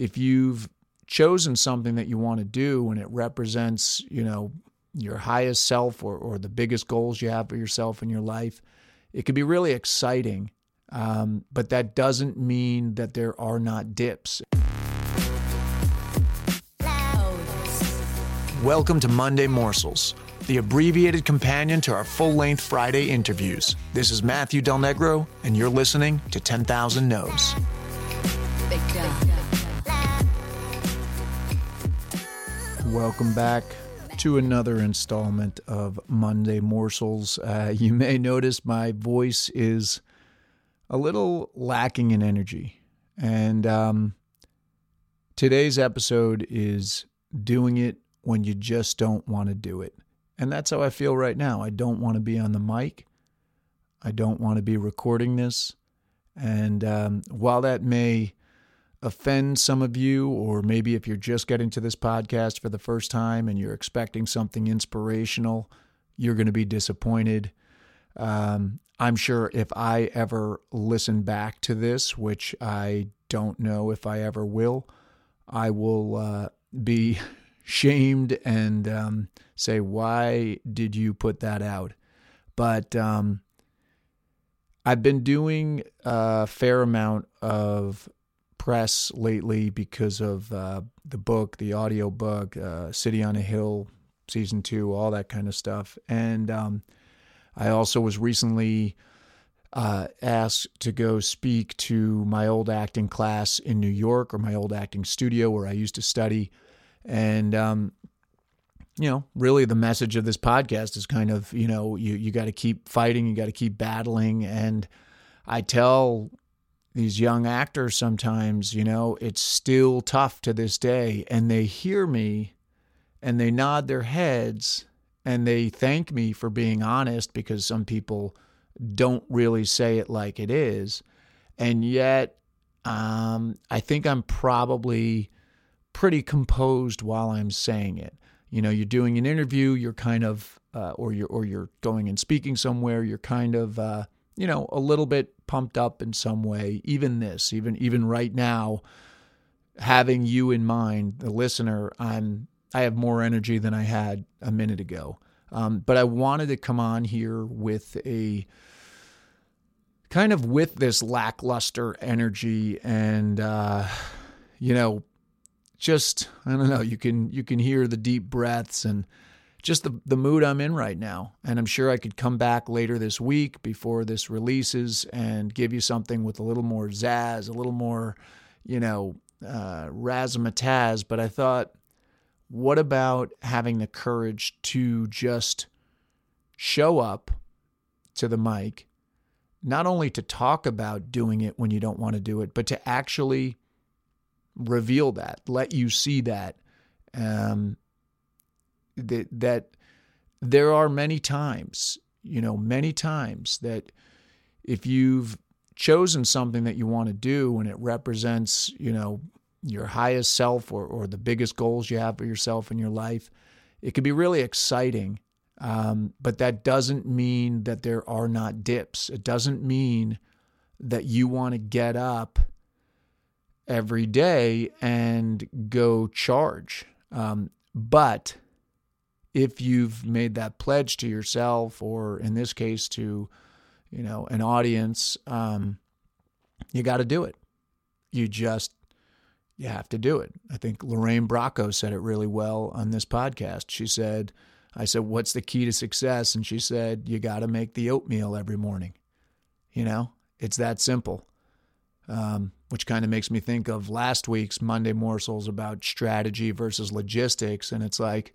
if you've chosen something that you want to do and it represents, you know, your highest self or, or the biggest goals you have for yourself in your life, it can be really exciting. Um, but that doesn't mean that there are not dips. Welcome to Monday Morsels, the abbreviated companion to our full length Friday interviews. This is Matthew Del Negro, and you're listening to 10,000 No's. Welcome back to another installment of Monday Morsels. Uh, you may notice my voice is a little lacking in energy. And um, today's episode is doing it when you just don't want to do it. And that's how I feel right now. I don't want to be on the mic. I don't want to be recording this. And um, while that may offend some of you, or maybe if you're just getting to this podcast for the first time and you're expecting something inspirational, you're going to be disappointed. Um, I'm sure if I ever listen back to this, which I don't know if I ever will, I will uh, be shamed and um, say, Why did you put that out? But um, I've been doing a fair amount of press lately because of uh, the book, the audio book, uh, City on a Hill, season two, all that kind of stuff. And um, I also was recently uh, asked to go speak to my old acting class in New York or my old acting studio where I used to study. And, um, you know, really the message of this podcast is kind of, you know, you, you got to keep fighting, you got to keep battling. And I tell these young actors sometimes, you know, it's still tough to this day. And they hear me and they nod their heads and they thank me for being honest because some people don't really say it like it is. And yet, um, I think I'm probably pretty composed while I'm saying it. You know, you're doing an interview, you're kind of, uh, or you're or you're going and speaking somewhere, you're kind of, uh, you know, a little bit pumped up in some way. Even this, even even right now, having you in mind, the listener, I'm I have more energy than I had a minute ago. Um, but I wanted to come on here with a kind of with this lackluster energy and uh, you know just I don't know you can you can hear the deep breaths and just the, the mood I'm in right now. And I'm sure I could come back later this week before this releases and give you something with a little more zazz, a little more, you know, uh, razzmatazz. But I thought, what about having the courage to just show up to the mic, not only to talk about doing it when you don't want to do it, but to actually reveal that, let you see that. Um, that that there are many times, you know, many times that if you've chosen something that you want to do and it represents, you know, your highest self or, or the biggest goals you have for yourself in your life, it can be really exciting. Um, but that doesn't mean that there are not dips. It doesn't mean that you want to get up every day and go charge. Um, but if you've made that pledge to yourself or in this case to you know an audience um, you got to do it. You just you have to do it. I think lorraine bracco said it really well on this podcast. She said i said what's the key to success? And she said you got to make the oatmeal every morning. You know it's that simple. Um, which kind of makes me think of last week's monday morsels about strategy versus logistics. And it's like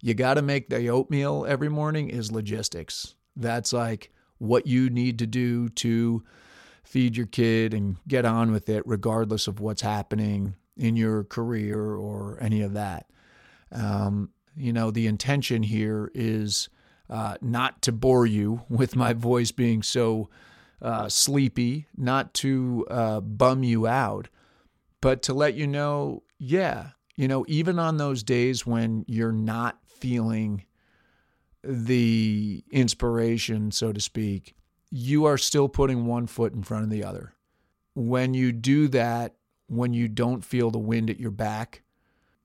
you got to make the oatmeal every morning is logistics. That's like what you need to do to feed your kid and get on with it, regardless of what's happening in your career or any of that. Um, you know, the intention here is uh, not to bore you with my voice being so uh, sleepy, not to uh, bum you out, but to let you know, yeah, you know, even on those days when you're not feeling the inspiration, so to speak, you are still putting one foot in front of the other. When you do that when you don't feel the wind at your back.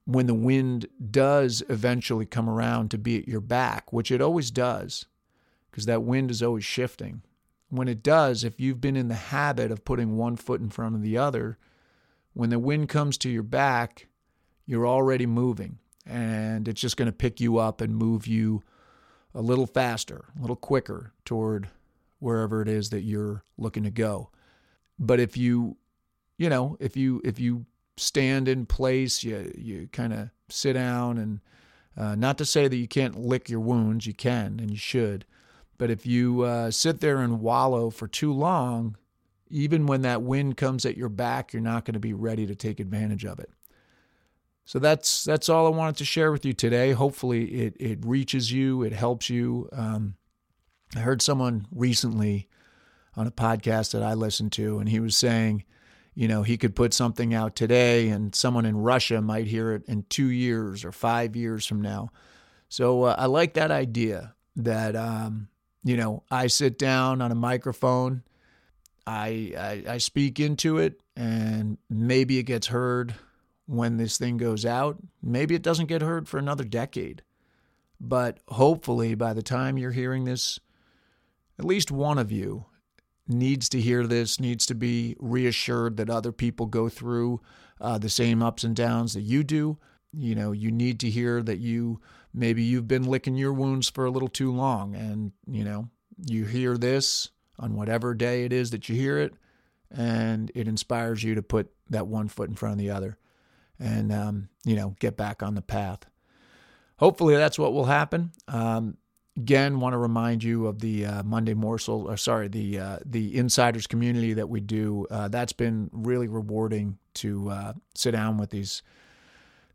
When the wind does eventually come around to be at your back, which it always does, because that wind is always shifting. When it does, if you've been in the habit of putting one foot in front of the other, when the wind comes to your back, you're already moving and it's just going to pick you up and move you a little faster, a little quicker toward wherever it is that you're looking to go. But if you, you know, if you if you stand in place, you you kind of sit down and uh, not to say that you can't lick your wounds, you can and you should. But if you uh, sit there and wallow for too long, even when that wind comes at your back, you're not going to be ready to take advantage of it. So that's that's all I wanted to share with you today. Hopefully, it it reaches you, it helps you. Um, I heard someone recently on a podcast that I listened to, and he was saying, you know, he could put something out today, and someone in Russia might hear it in two years or five years from now. So uh, I like that idea that um, you know I sit down on a microphone, I, I I speak into it, and maybe it gets heard when this thing goes out. Maybe it doesn't get heard for another decade. But hopefully, by the time you're hearing this, at least one of you needs to hear this, needs to be reassured that other people go through uh, the same ups and downs that you do. You know, you need to hear that you maybe you've been licking your wounds for a little too long. And, you know, you hear this on whatever day it is that you hear it, and it inspires you to put that one foot in front of the other and um, you know get back on the path. Hopefully, that's what will happen. Um, again, want to remind you of the uh, Monday morsel, or sorry, the uh, the insiders community that we do. Uh, that's been really rewarding to uh, sit down with these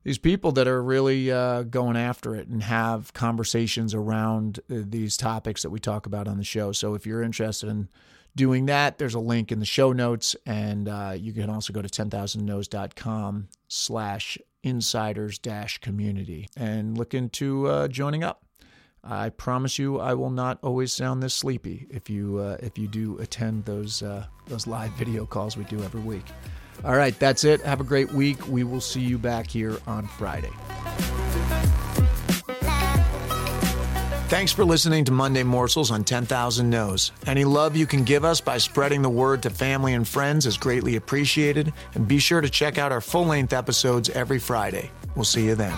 these people that are really uh, going after it and have conversations around uh, these topics that we talk about on the show. So if you're interested in doing that, there's a link in the show notes, and uh, you can also go to 10,000nos.com slash insiders dash community and look into uh, joining up. I promise you, I will not always sound this sleepy if you uh, if you do attend those uh, those live video calls we do every week. All right, that's it. Have a great week. We will see you back here on Friday. Thanks for listening to Monday Morsels on 10,000 Nos. Any love you can give us by spreading the word to family and friends is greatly appreciated. And be sure to check out our full length episodes every Friday. We'll see you then.